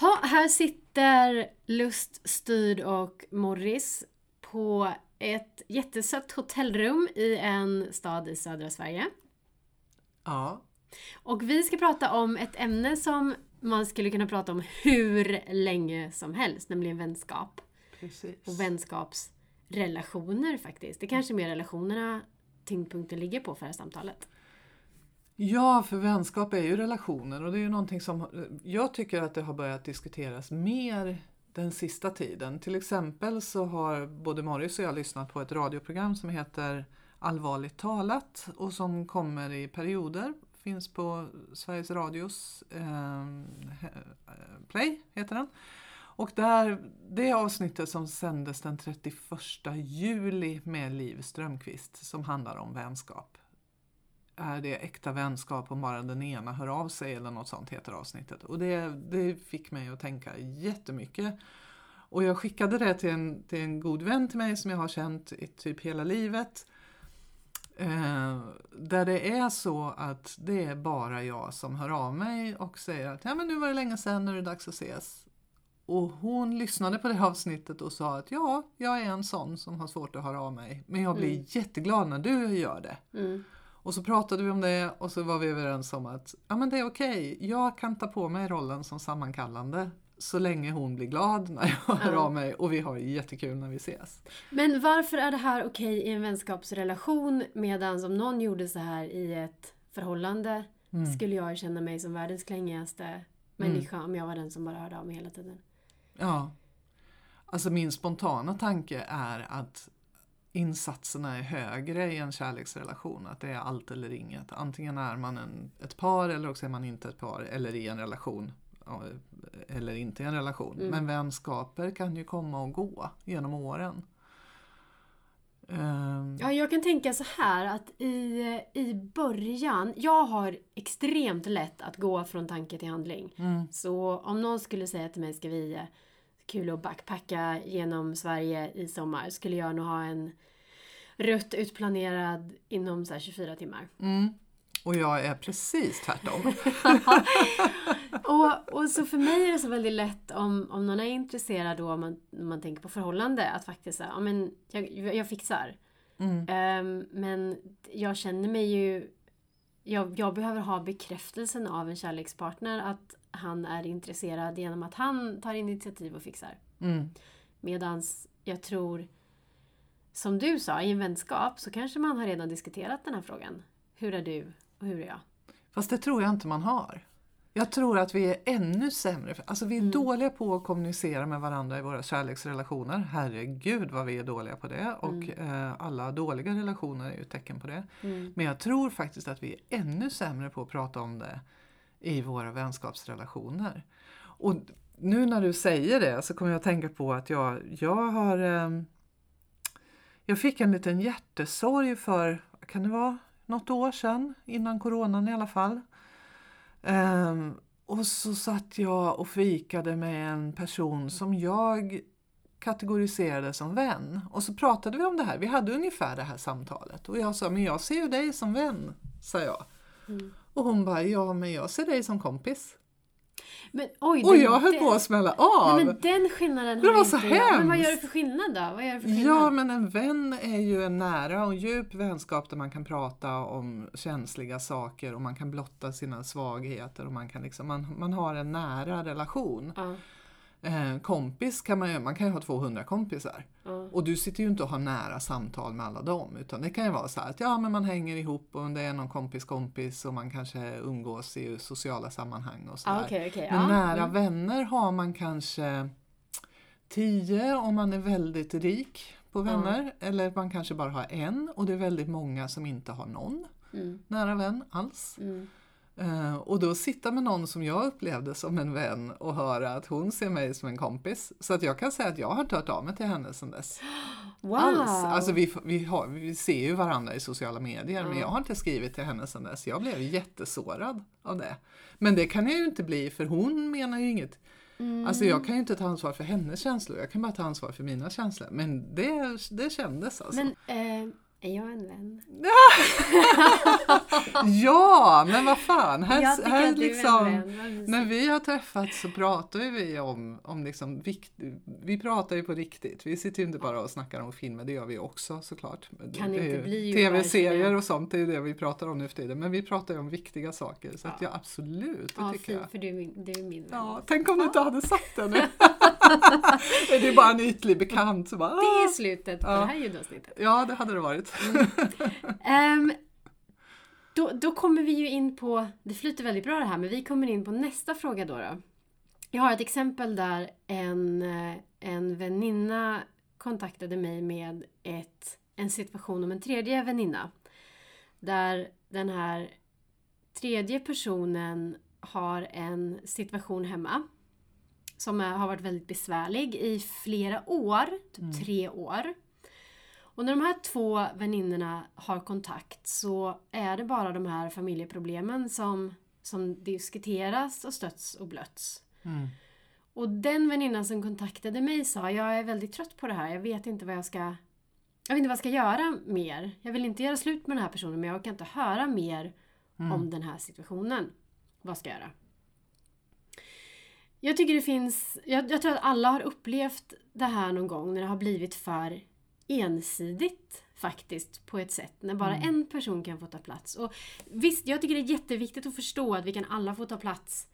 Ha, här sitter Lust, Styrd och Morris på ett jättesött hotellrum i en stad i södra Sverige. Ja. Och vi ska prata om ett ämne som man skulle kunna prata om hur länge som helst, nämligen vänskap. Precis. Och vänskapsrelationer faktiskt. Det är kanske är mer relationerna tyngdpunkten ligger på för det här samtalet. Ja, för vänskap är ju relationer och det är ju någonting som eh, jag tycker att det har börjat diskuteras mer den sista tiden. Till exempel så har både Morris och jag lyssnat på ett radioprogram som heter Allvarligt talat och som kommer i perioder. Finns på Sveriges Radios eh, eh Play, heter den. Och där, det avsnittet som sändes den 31 juli med Liv Strömqvist som handlar om vänskap. Är det äkta vänskap om bara den ena hör av sig eller något sånt heter avsnittet. Och det, det fick mig att tänka jättemycket. Och jag skickade det till en, till en god vän till mig som jag har känt i typ hela livet. Eh, där det är så att det är bara jag som hör av mig och säger att ja, men nu var det länge sedan, nu är det dags att ses. Och hon lyssnade på det avsnittet och sa att ja, jag är en sån som har svårt att höra av mig. Men jag blir mm. jätteglad när du gör det. Mm. Och så pratade vi om det och så var vi överens om att ja, men det är okej, okay. jag kan ta på mig rollen som sammankallande så länge hon blir glad när jag hör av mig och vi har jättekul när vi ses. Men varför är det här okej okay i en vänskapsrelation medan om någon gjorde så här i ett förhållande mm. skulle jag känna mig som världens klängigaste människa mm. om jag var den som bara hörde av mig hela tiden. Ja. Alltså min spontana tanke är att insatserna är högre i en kärleksrelation. Att det är allt eller inget. Antingen är man en, ett par eller också är man inte ett par eller i en relation. Eller inte i en relation. Mm. Men vänskaper kan ju komma och gå genom åren. Um. Ja, jag kan tänka så här att i, i början, jag har extremt lätt att gå från tanke till handling. Mm. Så om någon skulle säga till mig, ska vi kul att backpacka genom Sverige i sommar, skulle jag nog ha en rutt utplanerad inom så 24 timmar. Mm. Och jag är precis tvärtom. och, och så för mig är det så väldigt lätt om, om någon är intresserad då, om man, om man tänker på förhållande, att faktiskt säga, ja men jag, jag fixar. Mm. Um, men jag känner mig ju jag, jag, behöver ha bekräftelsen av en kärlekspartner att han är intresserad genom att han tar initiativ och fixar. Mm. Medans jag tror, som du sa, i en vänskap så kanske man har redan diskuterat den här frågan. Hur är du och hur är jag? Fast det tror jag inte man har. Jag tror att vi är ännu sämre. Alltså vi är mm. dåliga på att kommunicera med varandra i våra kärleksrelationer. Herregud vad vi är dåliga på det. Och mm. eh, alla dåliga relationer är ju ett tecken på det. Mm. Men jag tror faktiskt att vi är ännu sämre på att prata om det i våra vänskapsrelationer. Och nu när du säger det så kommer jag att tänka på att jag, jag har eh, Jag fick en liten hjärtesorg för, kan det vara, något år sedan, innan coronan i alla fall. Um, och så satt jag och fikade med en person som jag kategoriserade som vän. Och så pratade vi om det här. Vi hade ungefär det här samtalet. Och jag sa, men jag ser ju dig som vän, sa jag. Mm. Och hon bara, ja men jag ser dig som kompis. Men, oj, och jag höll den, på att smälla av! Nej, men den skillnaden det var så hemskt. Men vad gör det för skillnad då? Vad gör det för skillnad? Ja, men en vän är ju en nära och djup vänskap där man kan prata om känsliga saker och man kan blotta sina svagheter och man kan liksom, man, man har en nära relation. Ja. Eh, kompis kan man ju, man kan ju ha 200 kompisar. Mm. Och du sitter ju inte och har nära samtal med alla dem. Utan det kan ju vara så att ja, men man hänger ihop och det är någon kompis kompis och man kanske umgås i sociala sammanhang och sådär. Ah, okay, okay. Men ah, nära mm. vänner har man kanske 10 om man är väldigt rik på vänner. Mm. Eller man kanske bara har en och det är väldigt många som inte har någon mm. nära vän alls. Uh, och då sitta med någon som jag upplevde som en vän och höra att hon ser mig som en kompis. Så att jag kan säga att jag har inte hört av mig till henne sedan dess. Wow! Alls. Alltså vi, vi, har, vi ser ju varandra i sociala medier mm. men jag har inte skrivit till henne sedan dess. Jag blev jättesårad av det. Men det kan jag ju inte bli för hon menar ju inget. Mm. Alltså jag kan ju inte ta ansvar för hennes känslor, jag kan bara ta ansvar för mina känslor. Men det, det kändes alltså. Men, eh Är jag en vän? ja, men vad fan. Här, här att liksom, vän. När vi har träffats så pratar vi om, om liksom vikt, vi pratar ju på riktigt. Vi sitter ju inte bara och snackar om filmer, det gör vi också såklart. Kan inte bli Tv-serier och sånt, det är det vi pratar om nu för tiden. Men vi pratar ju om viktiga saker. Så att Ja. ja, absolut, det Ja, tycker fint, jag. för du är min, du är min vän. Ja, tänk om du inte hade sagt det nu. det är bara en ytlig bekant. Så bara, Det är "Ah." slutet på Ja. det här ljudavsnittet. Ja, det hade det varit. Ehm, då, då kommer vi ju in på, det flyter väldigt bra det här, men vi kommer in på nästa fråga då. då. Jag har ett exempel där en, eh, en väninna kontaktade mig med ett, en situation om en tredje väninna. Där den här tredje personen har en situation hemma som har varit väldigt besvärlig i flera år, typ tre år. Och när de här två väninnorna har kontakt så är det bara de här familjeproblemen som, som diskuteras och stöts och blöts. Mm. Och den väninnan som kontaktade mig sa jag är väldigt trött på det här, jag vet inte vad jag ska jag vet inte vad jag ska göra mer. Jag vill inte göra slut med den här personen men jag kan inte höra mer om den här situationen. Vad ska jag göra? Jag tycker det finns, jag, jag tror att alla har upplevt det här någon gång när det har blivit för ensidigt faktiskt på ett sätt. När bara en person kan få ta plats. Och visst, jag tycker det är jätteviktigt att förstå att vi kan alla få ta plats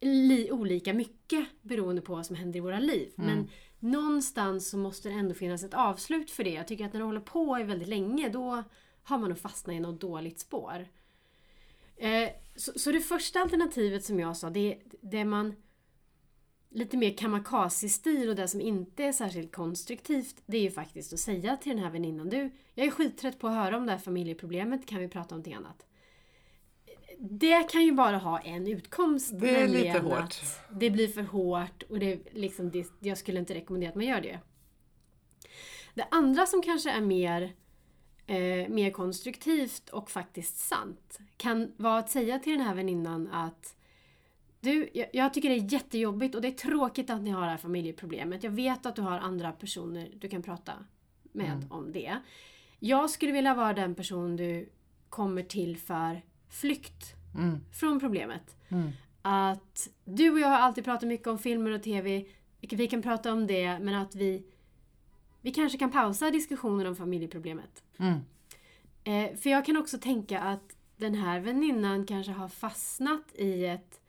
li, olika mycket beroende på vad som händer i våra liv. Men någonstans så måste det ändå finnas ett avslut för det. Jag tycker att när det håller på i väldigt länge då har man nog fastnat i något dåligt spår. Eh, så, så det första alternativet som jag sa, det är det man lite mer kamikaze-stil och det som inte är särskilt konstruktivt det är ju faktiskt att säga till den här väninnan du, jag är skittrött på att höra om det här familjeproblemet, kan vi prata om någonting annat? Det kan ju bara ha en utkomst. Det är lite hårt. Det blir för hårt och det, liksom, det, jag skulle inte rekommendera att man gör det. Det andra som kanske är mer, eh, mer konstruktivt och faktiskt sant kan vara att säga till den här väninnan att du, jag, jag tycker det är jättejobbigt och det är tråkigt att ni har det här familjeproblemet. Jag vet att du har andra personer du kan prata med om det. Jag skulle vilja vara den person du kommer till för flykt Mm. från problemet. Mm. Att du och jag har alltid pratat mycket om filmer och TV. Vi kan prata om det men att vi vi kanske kan pausa diskussionen om familjeproblemet. Mm. Eh, för jag kan också tänka att den här väninnan kanske har fastnat i ett...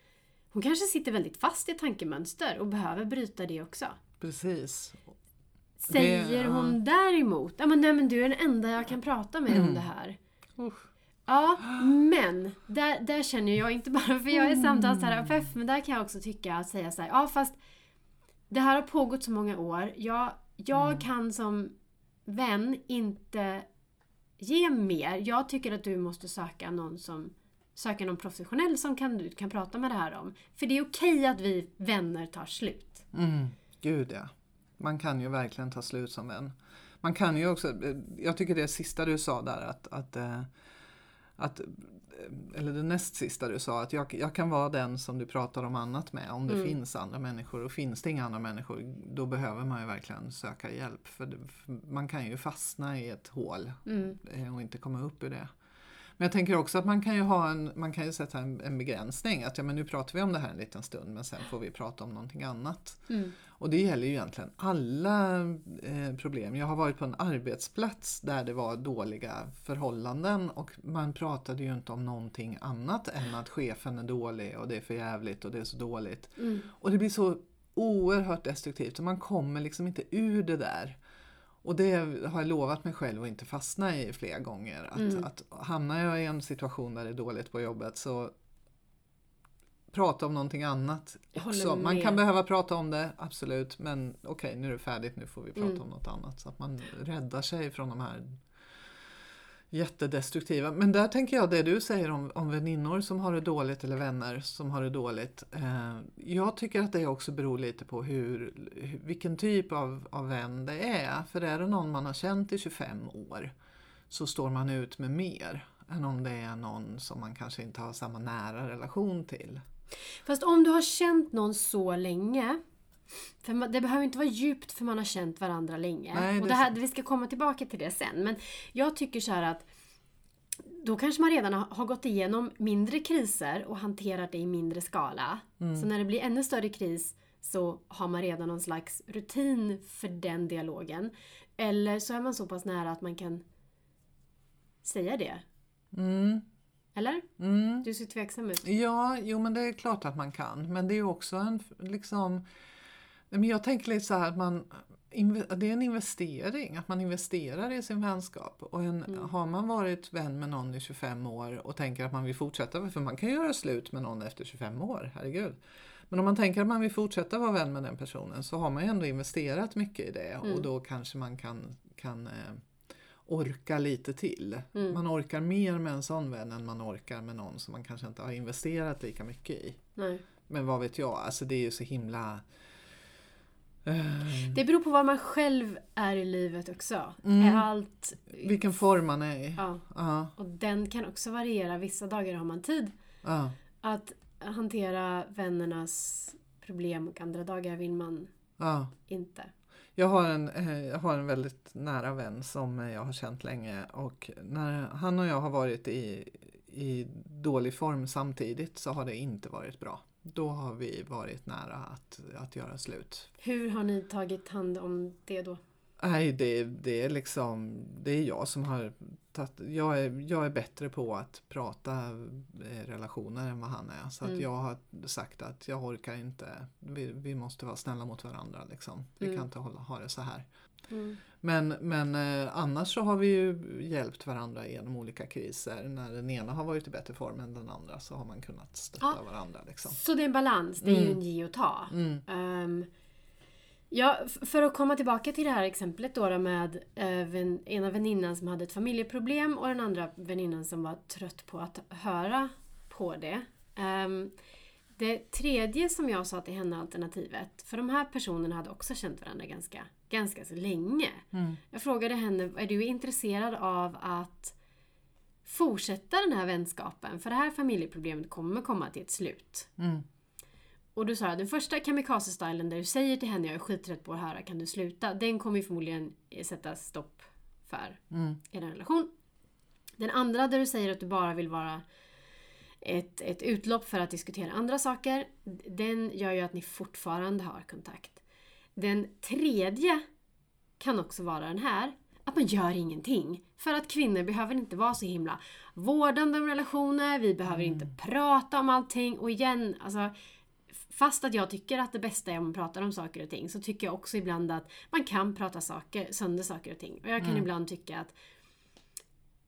Hon kanske sitter väldigt fast i tankemönster och behöver bryta det också. Precis. Säger ja. hon däremot, ja men nej men du är den enda jag kan prata med Mm. om det här. Usch. Ja, men där, där känner jag, inte bara för jag är samtalsterapeut, men där kan jag också tycka att säga så här, ja fast det här har pågått så många år. Jag, jag kan som vän inte ge mer. Jag tycker att du måste söka någon som söka någon professionell som kan, du kan prata med det här om. För det är okej att vi vänner tar slut. Mm. Gud ja. Man kan ju verkligen ta slut som vän. Man kan ju också, jag tycker det sista du sa där att, att, eh, att eh, eller det näst sista du sa, att jag, jag kan vara den som du pratar om annat med om det Mm. finns andra människor. Och finns det inga andra människor, då behöver man ju verkligen söka hjälp. För, det, för man kan ju fastna i ett hål Mm. eh, och inte komma upp ur det. Men jag tänker också att man kan ju, ha en, man kan ju sätta en, en begränsning. Att ja, men nu pratar vi om det här en liten stund men sen får vi prata om någonting annat. Mm. Och det gäller ju egentligen alla eh, problem. Jag har varit på en arbetsplats där det var dåliga förhållanden och man pratade ju inte om någonting annat än att chefen är dålig och det är för jävligt och det är så dåligt. Mm. Och det blir så oerhört destruktivt och man kommer liksom inte ur det där. Och det har jag lovat mig själv att inte fastna i flera gånger. Att, Mm. att hamnar jag i en situation där det är dåligt på jobbet så prata om någonting annat också. Man kan behöva prata om det, absolut. Men okej, nu är det färdigt, nu får vi prata Mm. om något annat. Så att man räddar sig från de här jättedestruktiva. Men där tänker jag det du säger om, om väninnor som har det dåligt eller vänner som har det dåligt. Eh, jag tycker att det också beror lite på hur, vilken typ av, av vän det är. För är det någon man har känt i 25 år så står man ut med mer än om det är någon som man kanske inte har samma nära relation till. Fast om du har känt någon så länge för man, det behöver inte vara djupt för man har känt varandra länge. Nej, det och det här, vi ska komma tillbaka till det sen. Men jag tycker så här att då kanske man redan har, har gått igenom mindre kriser och hanterat det i mindre skala. Mm. Så när det blir ännu större kris så har man redan någon slags rutin för den dialogen. Eller så är man så pass nära att man kan säga det. Mm. Eller? Mm. Du ser tveksam ut. Ja, jo men det är klart att man kan. Men det är ju också en liksom... Men jag tänker lite så här att man... Det är en investering, att man investerar i sin vänskap. Och en, Har man varit vän med någon i 25 år och tänker att man vill fortsätta, för man kan göra slut med någon efter 25 år, herregud. Men om man tänker att man vill fortsätta vara vän med den personen så har man ju ändå investerat mycket i det och då kanske man kan, kan eh, orka lite till. Man orkar mer med en sån vän än man orkar med någon som man kanske inte har investerat lika mycket i. Nej. Men vad vet jag, alltså det är ju så himla... eh, Det beror på var man själv är i livet också. Mm. Är allt... vilken form man är i. Ja. Ja, Och den kan också variera. Vissa dagar har man tid ja, att hantera vännernas problem och andra dagar vill man ja. inte. Jag har, en, eh, jag har en väldigt nära vän som jag har känt länge och när han och jag har varit i, i dålig form samtidigt så har det inte varit bra. Då har vi varit nära att, att göra slut. Hur har ni tagit hand om det då? Nej, det, det är liksom, det är jag som har tagit, jag är, jag är bättre på att prata eh, relationer än vad han är. Så att jag har sagt att jag orkar inte, vi, vi måste vara snälla mot varandra liksom. Vi kan inte hålla, ha det så här. Mm. Men, men eh, annars så har vi ju hjälpt varandra genom olika kriser. När den ena har varit i bättre form än den andra så har man kunnat stötta Ja. varandra. Liksom. Så det är en balans, det är ju en ge och ta. Mm. Ehm, ja, för att komma tillbaka till det här exemplet då, då med uh, ena väninnan som hade ett familjeproblem och den andra väninnan som var trött på att höra på det. Ehm, det tredje som jag sa till henne, alternativet, för de här personerna hade också känt varandra ganska, ganska så länge. Jag frågade henne, är du intresserad av att fortsätta den här vänskapen? För det här familjeproblemet kommer komma till ett slut. Mm. Och du sa den första kamikaze-stylen där du säger till henne jag är skittrött på att höra, kan du sluta? Den kommer ju förmodligen sätta stopp för Mm. er relation. Den andra där du säger att du bara vill vara ett, ett utlopp för att diskutera andra saker. Den gör ju att ni fortfarande har kontakt. Den tredje kan också vara den här. Att man gör ingenting. För att kvinnor behöver inte vara så himla vårdande om relationer. Vi behöver inte prata om allting. Och igen, alltså Fast att jag tycker att det bästa är om man pratar om saker och ting så tycker jag också ibland att man kan prata saker, sönder saker och ting. Och jag kan ibland tycka att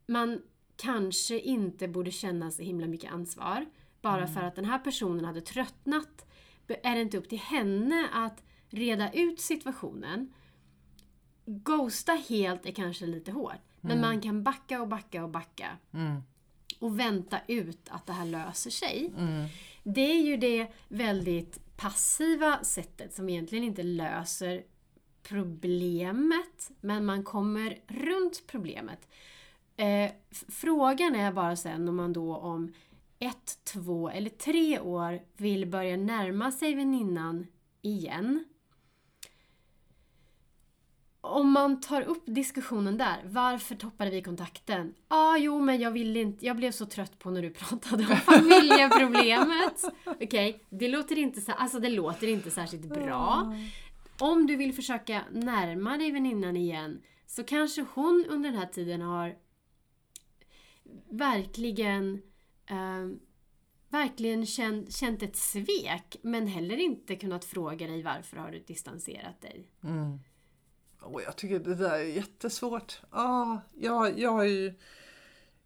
man kanske inte borde känna så himla mycket ansvar. Bara för att den här personen hade tröttnat. Är det inte upp till henne att reda ut situationen? Ghosta helt är kanske lite hårt. Men man kan backa och backa och backa. Mm. Och vänta ut att det här löser sig. Mm. Det är ju det väldigt passiva sättet som egentligen inte löser problemet, men man kommer runt problemet. Eh, frågan är bara sen om man då om ett, två eller tre år vill börja närma sig väninnan igen. Om man tar upp diskussionen där, varför toppade vi kontakten? Ja, ah, jo, men jag ville inte, jag blev så trött på när du pratade om familjeproblemet. Okej, det låter inte så, alltså det låter inte särskilt bra. Om du vill försöka närma dig väninnan igen så kanske hon under den här tiden har verkligen eh, verkligen känt, känt ett svek men heller inte kunnat fråga dig varför har du distanserat dig. Mm. Oh, jag tycker det där är jättesvårt. Ah, jag, jag, har ju,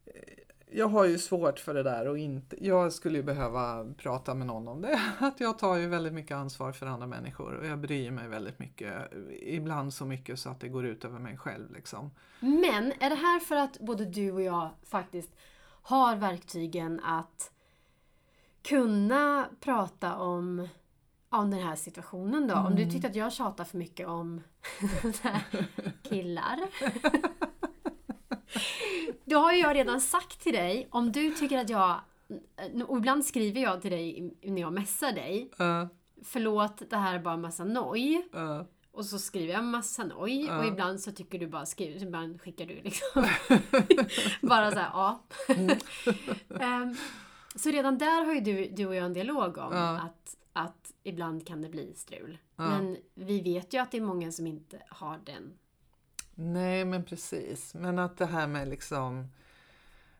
eh, jag har ju svårt för det där och inte, jag skulle ju behöva prata med någon om det. Att jag tar ju väldigt mycket ansvar för andra människor och jag bryr mig väldigt mycket. Ibland så mycket så att det går ut över mig själv. Liksom. Men är det här för att både du och jag faktiskt har verktygen att kunna prata om, om den här situationen då? Om du tyckte att jag tjatar för mycket om killar. Då har ju jag redan sagt till dig, om du tycker att jag... Och ibland skriver jag till dig när jag messar dig. Uh, förlåt, det här är bara massa noj. Ja. Och så skriver jag massa noj Ja. och ibland så tycker du bara skriver, ibland skickar du liksom bara så här, ja. Ehm, så redan där har ju du, du och jag en dialog om Ja. att, att ibland kan det bli strul. Men vi vet ju att det är många som inte har den. Nej, men precis. Men att det här med liksom...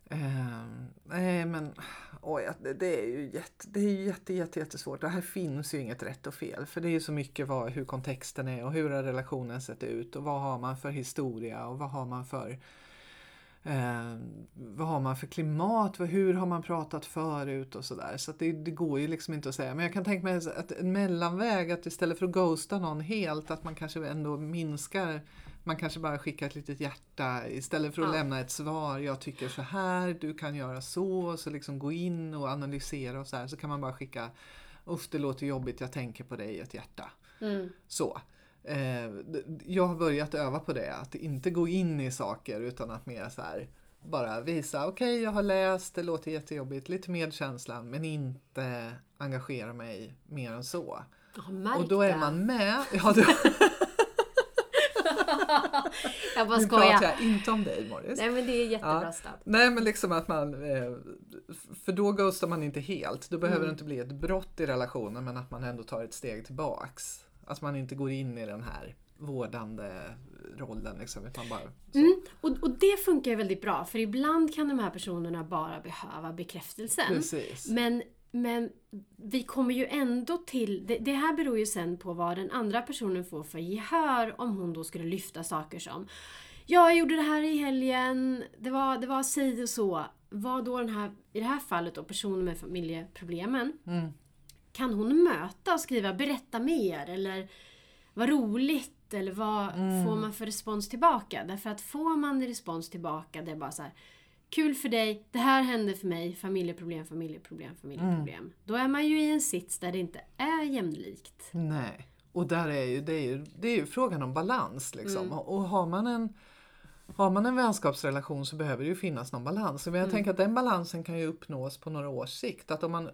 ehm, nej, men oj, det, det är ju jätte, det är jätte, jätte, jättesvårt. Det här finns ju inget rätt och fel. För det är ju så mycket vad, hur kontexten är och hur har relationen sett ut och vad har man för historia och vad har man för Eh, vad har man för klimat? Hur har man pratat förut och sådär. Så att det, det går ju liksom inte att säga. Men jag kan tänka mig att en mellanväg, att istället för att ghosta någon helt, att man kanske ändå minskar. Man kanske bara skickar ett litet hjärta istället för att Ja. lämna ett svar. Jag tycker så här, du kan göra så. Så liksom gå in och analysera och så här. Så kan man bara skicka, usch det låter jobbigt, jag tänker på dig, ett hjärta. Mm. Så. Eh, jag har börjat öva på det, att inte gå in i saker utan att mer så här bara visa, okej jag har läst, det låter jättejobbigt, lite medkänsla men inte engagera mig mer än så. Och då är det. man med. Ja, då, Jag bara nu pratar skojar. jag inte om dig Morris. Nej men det är jättebra Ja. stöd. Nej men liksom att man, eh, för då ghostar man inte helt. Då behöver Mm. det inte bli ett brott i relationen men att man ändå tar ett steg tillbaks. Att man inte går in i den här vårdande rollen liksom, utan bara. Mm. Och, och det funkar väldigt bra för ibland kan de här personerna bara behöva bekräftelsen. Precis. Men, men vi kommer ju ändå till... Det, det här beror ju sen på vad den andra personen får för gehör om hon då skulle lyfta saker som Ja, jag gjorde det här i helgen, det var, det var si och så. Vad då den här, i det här fallet då, personen med familjeproblemen. Mm. Kan hon möta och skriva berätta mer eller vad roligt eller vad Mm. får man för respons tillbaka? Därför att får man respons tillbaka det är bara så här Kul för dig, det här hände för mig, familjeproblem, familjeproblem, familjeproblem. Mm. Då är man ju i en sits där det inte är jämlikt. Nej. Och där är ju, det, är ju, det är ju frågan om balans. Liksom. Och, och har man en har man en vänskapsrelation så behöver det ju finnas någon balans. Men jag tänker att den balansen kan ju uppnås på några års sikt. Att om man,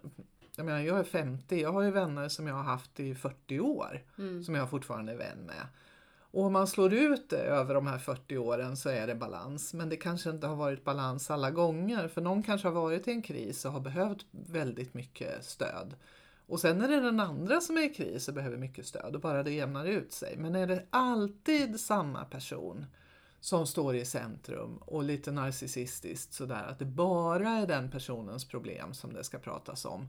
jag menar jag är 50, jag har ju vänner som jag har haft i 40 år. Som jag fortfarande är vän med. Och om man slår ut det över de här 40 åren så är det balans. Men det kanske inte har varit balans alla gånger. För någon kanske har varit i en kris och har behövt väldigt mycket stöd. Och sen är det den andra som är i kris och behöver mycket stöd och bara det jämnar ut sig. Men är det alltid samma person som står i centrum och lite narcissistiskt sådär att det bara är den personens problem som det ska pratas om.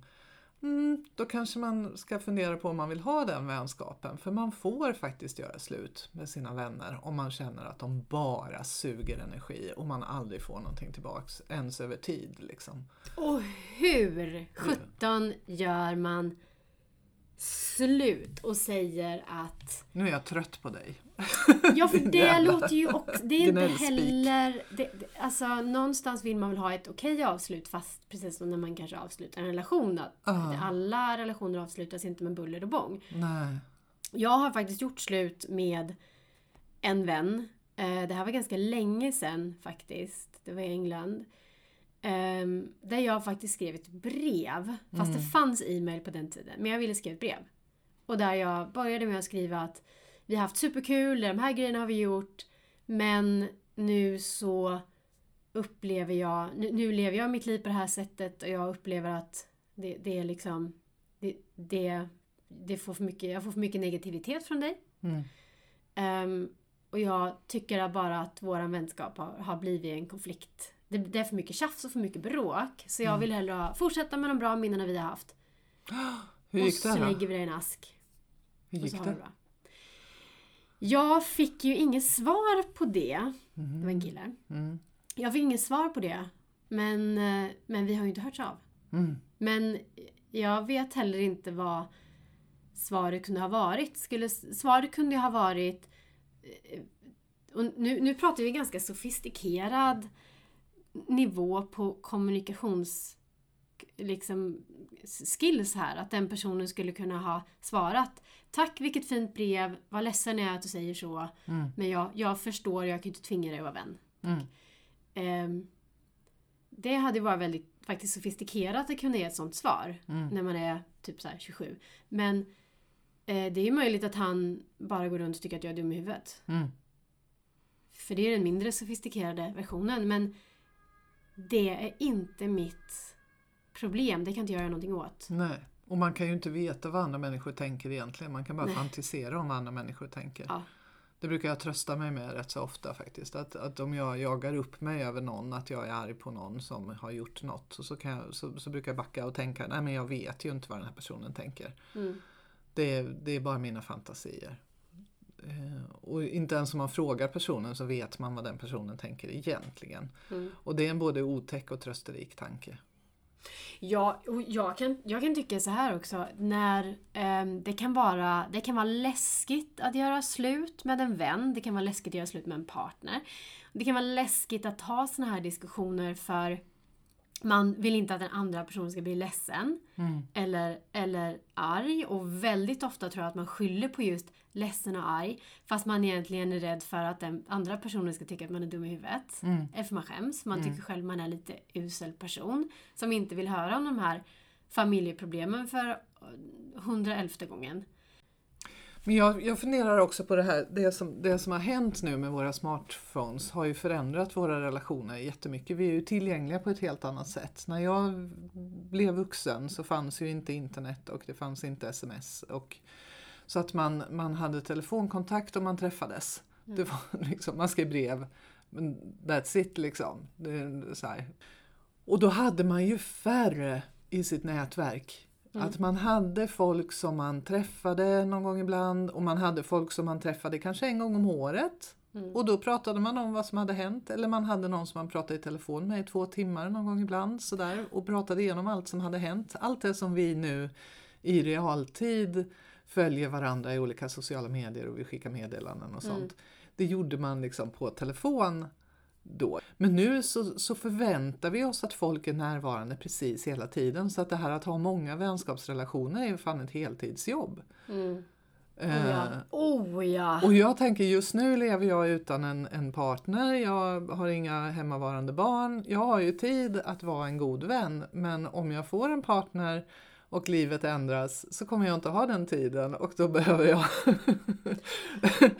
Mm, då kanske man ska fundera på om man vill ha den vänskapen. För man får faktiskt göra slut med sina vänner om man känner att de bara suger energi och man aldrig får någonting tillbaks ens över tid. Liksom. Och hur sjutton gör man slut och säger att Nu är jag trött på dig. Ja, för det låter ju också... Det är inte heller... Det, alltså, någonstans vill man väl ha ett okej avslut fast precis som när man kanske avslutar en relation. Att Ah. Alla relationer avslutas inte med buller och bång. Nej. Jag har faktiskt gjort slut med en vän. Eh, Det här var ganska länge sedan faktiskt. Det var i England. Ehm, Där jag faktiskt skrev ett brev. Fast det fanns e-mail på den tiden. Men jag ville skriva ett brev. Och där jag började med att skriva att vi har haft superkul, de här grejerna har vi gjort. Men nu så upplever jag, nu, nu lever jag mitt liv på det här sättet och jag upplever att det, det är liksom, det, det, det får för mycket, jag får för mycket negativitet från dig. Mm. Ehm, och jag tycker bara att vår vänskap har, har blivit en konflikt. Det, det är för mycket tjafs och för mycket bråk. Så jag vill hellre fortsätta med de bra minnena vi har haft. Hur och gick det så då? lägger vi det i en ask. Hur Och gick har det? Jag fick ju inget svar på det. Det var en kille. Mm. Jag fick inget svar på det. Men, eh, men vi har ju inte hörts av. Mm. Men jag vet heller inte vad svaret kunde ha varit. Skulle, svaret kunde ha varit... eh, Och nu, nu pratar vi ganska sofistikerad nivå på kommunikations liksom, skills här. Att den personen skulle kunna ha svarat Tack vilket fint brev, vad ledsen jag är att du säger så. Mm. Men jag, jag förstår, jag kan inte tvinga dig att vara vän. Mm. Ehm, det hade varit väldigt faktiskt sofistikerat att kunna ge ett sånt svar Mm. när man är typ så här 27. Men Eh, det är ju möjligt att han bara går runt och tycker att jag är dum i huvudet. Mm. För det är den mindre sofistikerade versionen. Men det är inte mitt problem. Det kan inte jag göra någonting åt. Nej. Och man kan ju inte veta vad andra människor tänker egentligen. Man kan bara Nej. fantisera om vad andra människor tänker. Ja. Det brukar jag trösta mig med rätt så ofta faktiskt. Att, att om jag jagar upp mig över någon, att jag är arg på någon som har gjort något. Och så, kan jag, så, så brukar jag backa och tänka, nej men jag vet ju inte vad den här personen tänker. Mm. Det, är- det är bara mina fantasier. Eh, Och inte ens om man frågar personen så vet man vad den personen tänker egentligen. Mm. Och det är en både otäck och trösterik tanke. Ja, och jag kan, jag kan tycka så här också. När ehm, det, kan vara, det kan vara läskigt att göra slut med en vän. Det kan vara läskigt att göra slut med en partner. Det kan vara läskigt att ha såna här diskussioner för man vill inte att den andra personen ska bli ledsen. Eller, eller arg. Och väldigt ofta tror jag att man skyller på just ledsen och arg. Fast man egentligen är rädd för att den andra personen ska tycka att man är dum i huvudet. Eller för man skäms. Man tycker själv man är lite usel person. Som inte vill höra om de här familjeproblemen för hundraelfte gången. Men jag, jag funderar också på det här, det som, det som har hänt nu med våra smartphones har ju förändrat våra relationer jättemycket. Vi är ju tillgängliga på ett helt annat sätt. När jag blev vuxen så fanns ju inte internet och det fanns inte sms. Och, så att man, man hade telefonkontakt och man träffades. Det var liksom, man skrev brev. Men that's it liksom. Det, så här. Och då hade man ju färre i sitt nätverk. Att man hade folk som man träffade någon gång ibland och man hade folk som man träffade kanske en gång om året. Och då pratade man om vad som hade hänt eller man hade någon som man pratade i telefon med i två timmar någon gång ibland sådär och pratade igenom allt som hade hänt. Allt det som vi nu i realtid följer varandra i olika sociala medier och vi skickar meddelanden och sånt. Det gjorde man liksom på telefon då. Men nu så, så förväntar vi oss att folk är närvarande precis hela tiden. Så att det här att ha många vänskapsrelationer är ju fan ett heltidsjobb. Mm. Oh Eh, ja. Oh ja. och jag tänker just nu lever jag utan en, en partner, jag har inga hemmavarande barn. Jag har ju tid att vara en god vän. Men om jag får en partner och livet ändras så kommer jag inte ha den tiden och då behöver jag,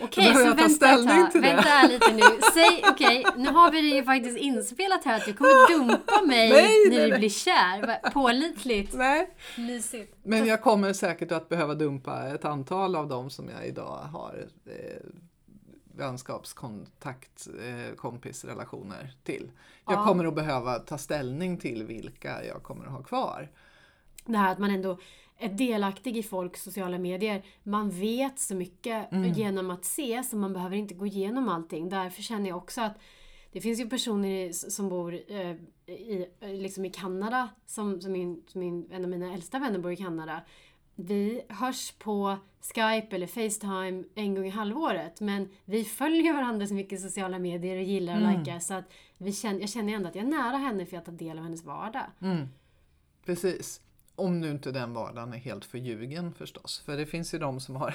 Okej, behöver jag ta vänta ställning ett till tag. det. Vänta här lite nu. Säg, okej, nu har vi det ju faktiskt inspelat här att du kommer dumpa mig Nej, när nej, du nej. blir kär. Pålitligt. Nej, Mysigt. men jag kommer säkert att behöva dumpa ett antal av dem som jag idag har eh, vänskapskontakt, eh, kompisrelationer till. Jag Ja. kommer att behöva ta ställning till vilka jag kommer att ha kvar. Det här att man ändå är delaktig i folks sociala medier. Man vet så mycket Mm. genom att se så man behöver inte gå igenom allting. Därför känner jag också att det finns ju personer som bor eh, i, liksom i Kanada, som, som, min, som min, en av mina äldsta vänner bor i Kanada. Vi hörs på Skype eller Facetime en gång i halvåret men vi följer varandra så mycket i sociala medier och gillar och Mm. likar så att vi känner, jag känner ändå att jag är nära henne för jag tar del av hennes vardag. Mm. Precis. Om nu inte den vardagen är helt förljugen förstås. För det finns ju de som har...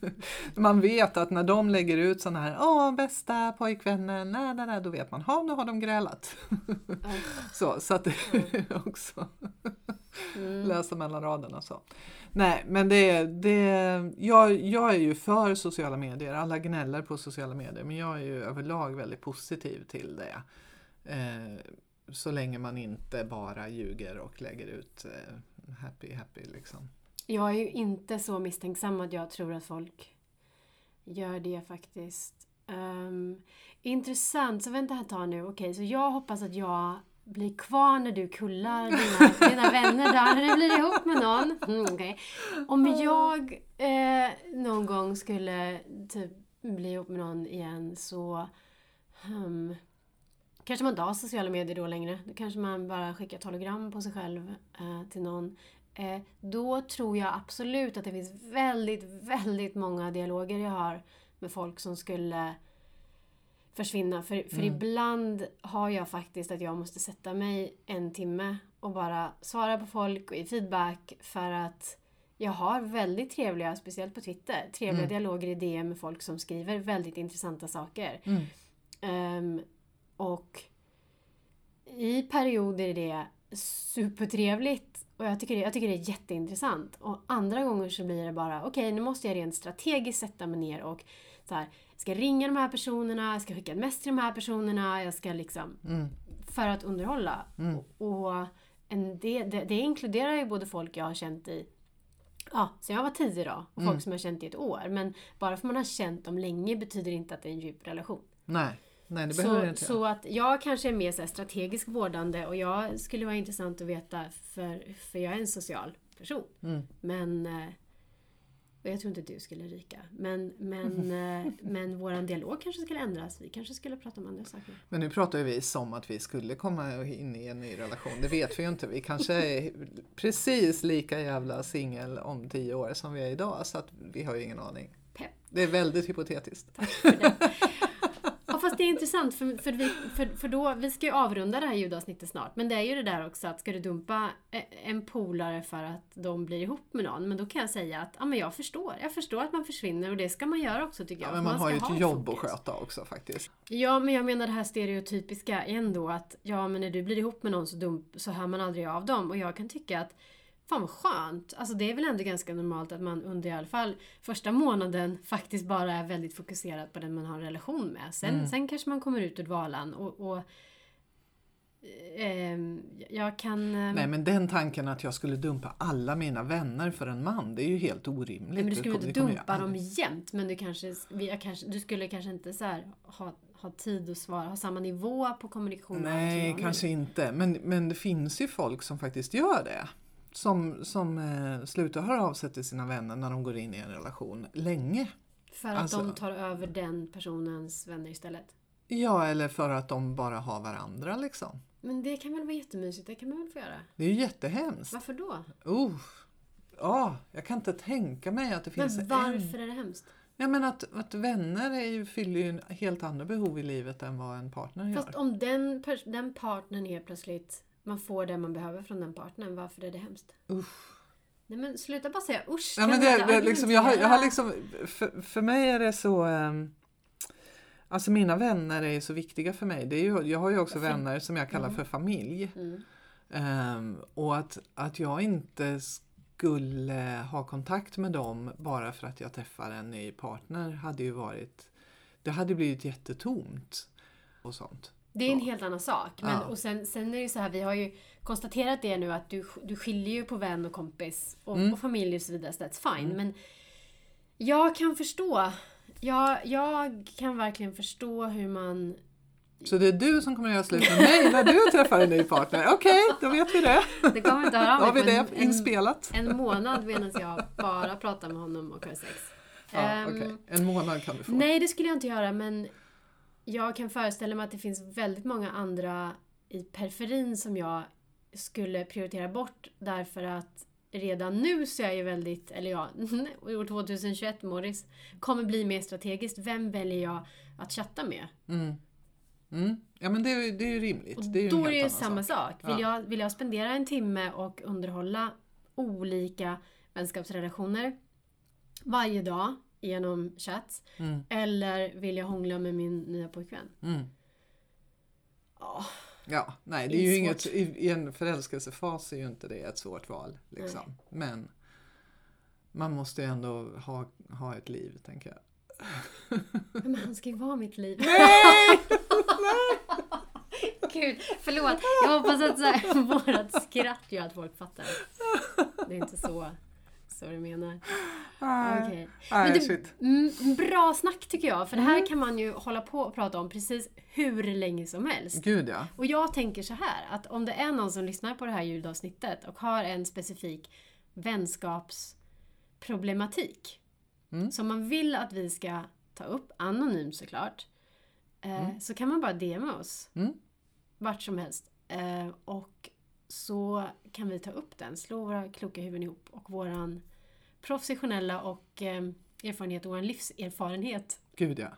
man vet att när de lägger ut sådana här Åh, bästa pojkvännen, nej, nej, nej, då vet man, ha nu har de grälat. så, så att det är också läsa mellan raderna så. Nej, men det, det, jag, jag är ju för sociala medier. Alla gnäller på sociala medier, men jag är ju överlag väldigt positiv till det. Eh, så länge man inte bara ljuger och lägger ut eh, happy happy liksom. Jag är ju inte så misstänksam att jag tror att folk gör det faktiskt. Ehm, intressant, så vänta här ett tag nu. Okej, så jag hoppas att jag blir kvar när du kullar dina, dina vänner där, när du blir ihop med någon. Mm, okej. Om jag eh, någon gång skulle typ bli ihop med någon igen så hmm, kanske man inte har sociala medier då längre. Då kanske man bara skickar ett hologram på sig själv eh, till någon. Eh, då tror jag absolut att det finns väldigt, väldigt många dialoger jag har med folk som skulle försvinna. För, för ibland har jag faktiskt att jag måste sätta mig en timme och bara svara på folk och ge feedback för att jag har väldigt trevliga, speciellt på Twitter, trevliga dialoger i DM med folk som skriver väldigt intressanta saker. Mm. Ehm, och i perioder är det supertrevligt Och jag tycker, det, jag tycker det är jätteintressant. Och andra gånger så blir det bara, okej okay, nu måste jag rent strategiskt sätta mig ner och så här, jag ska ringa de här personerna, jag ska skicka ett mess till de här personerna, jag ska liksom... Mm. För att underhålla. Mm. Och, och en, det, det, det inkluderar ju både folk jag har känt i Ja, sen jag var tio då. Och folk Mm. som jag har känt i ett år. Men bara för man har känt dem länge betyder inte att det är en djup relation. Nej, nej det behöver Så, inte så att jag kanske är mer så här strategiskt vårdande och jag skulle vara intressant att veta för, för jag är en social person. Mm. Men eh, och jag tror inte du skulle ryka. Men, men, eh, men våran dialog kanske skulle ändras. Vi kanske skulle prata om andra saker. Men nu pratar ju vi som att vi skulle komma in i en ny relation. Det vet vi ju inte. Vi kanske är precis lika jävla singel om tio år som vi är idag. Så att vi har ju ingen aning. Pepp. Det är väldigt hypotetiskt. för det. Det är intressant för, för, vi, för, för då, vi ska ju avrunda det här ljudavsnittet snart. Men det är ju det där också att ska du dumpa e- en polare för att de blir ihop med någon. Men då kan jag säga att ja, men jag förstår. Jag förstår att man försvinner och det ska man göra också tycker jag. Ja, men För man har ju ett ha jobb att fokus. sköta också faktiskt. Ja, men jag menar det här stereotypiska igen då att ja, men när du blir ihop med någon så, dump, så hör man aldrig av dem. Och jag kan tycka att Fan vad skönt! Alltså det är väl ändå ganska normalt att man under i alla fall första månaden faktiskt bara är väldigt fokuserad på den man har en relation med. Sen, Mm. sen kanske man kommer ut ur dvalan och, och ehm, jag kan... ehm, Nej men den tanken att jag skulle dumpa alla mina vänner för en man, det är ju helt orimligt. Nej, men du skulle inte dumpa dem jämt men du kanske, jag kanske, du skulle kanske inte så här, ha, ha tid att svara, ha samma nivå på kommunikationen. som Nej, kanske inte. Men, men det finns ju folk som faktiskt gör det. Som, som eh, slutar höra av sig till sina vänner när de går in i en relation länge. För att Alltså- de tar över den personens vänner istället. Ja, eller för att de bara har varandra liksom. Men det kan väl vara jättemysigt, det kan man väl få göra? Det är ju jättehemskt. Varför då? Oh. Ja, jag kan inte tänka mig att det finns Men varför är det hemskt? Ja, men att, att vänner är ju, fyller ju en helt andra behov i livet än vad en partner gör. Fast om den, den partnern helt plötsligt, man får det man behöver från den partnern, varför är det hemskt? Usch. Nej men sluta bara säga usch. Ja, men det, det, liksom, jag, har, jag har liksom, för, för mig är det så... ehm, alltså mina vänner är ju så viktiga för mig. Det är ju, jag har ju också vänner som jag kallar för familj. Mm. Ehm, och att, att jag inte skulle ha kontakt med dem bara för att jag träffar en ny partner hade ju varit... Det hade blivit jättetomt. Och sånt. Det är en helt annan sak. Men, Ja. och sen, sen är det så här, vi har ju konstaterat det nu att du, du skiljer ju på vän och kompis och, Mm. och familj och så vidare, så that's fine. Men jag kan förstå. Jag, jag kan verkligen förstå hur man... Så det är du som kommer att göra slut med mig när du träffar en ny partner? Okej, då vet vi det. Det kommer inte höra av Då har vi det på en, en, inspelat. en månad medan jag bara pratar med honom och har sex. Ja, Ehm, okej. En månad kan du få. Nej, det skulle jag inte göra, men jag kan föreställa mig att det finns väldigt många andra i periferin som jag skulle prioritera bort därför att redan nu så är jag ju väldigt, eller ja, år 2021 Morris, kommer bli mer strategiskt. Vem väljer jag att chatta med? Mm. Mm. Ja men det det är ju rimligt. Och det är då är det ju samma sak. Vill, Ja. jag, vill jag spendera en timme och underhålla olika vänskapsrelationer varje dag genom chatt? Mm. Eller vill jag hångla med min nya pojkvän? Mm. Ja, Ja, nej det Det är är ju inget, i, en förälskelsefas är ju inte det ett svårt val. Liksom. Men man måste ju ändå ha, ha ett liv, tänker jag. men han ska ju vara mitt liv. Nej! Gud, förlåt. Jag hoppas att så här, vårat skratt gör att folk fattar. Det är inte så, så du menar. Okej. Men det, mm, bra snack tycker jag. För det Mm. här kan man ju hålla på och prata om precis hur länge som helst. Gud ja. Och jag tänker så här att om det är någon som lyssnar på det här ljudavsnittet och har en specifik vänskapsproblematik Mm. som man vill att vi ska ta upp, anonymt såklart, eh, så kan man bara DMa oss Mm. vart som helst. Eh, och så kan vi ta upp den, slå våra kloka huvuden ihop och våran professionella och eh, erfarenhet och vår livserfarenhet Gud ja.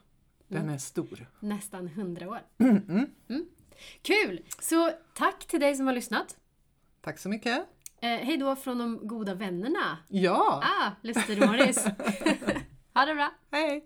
Den Mm. är stor. nästan hundra år. Mm. Mm. Kul! Så tack till dig som har lyssnat. Tack så mycket. Eh, hej då från de goda vännerna. Ja, Ah, Lester Morris. ha det bra! hej!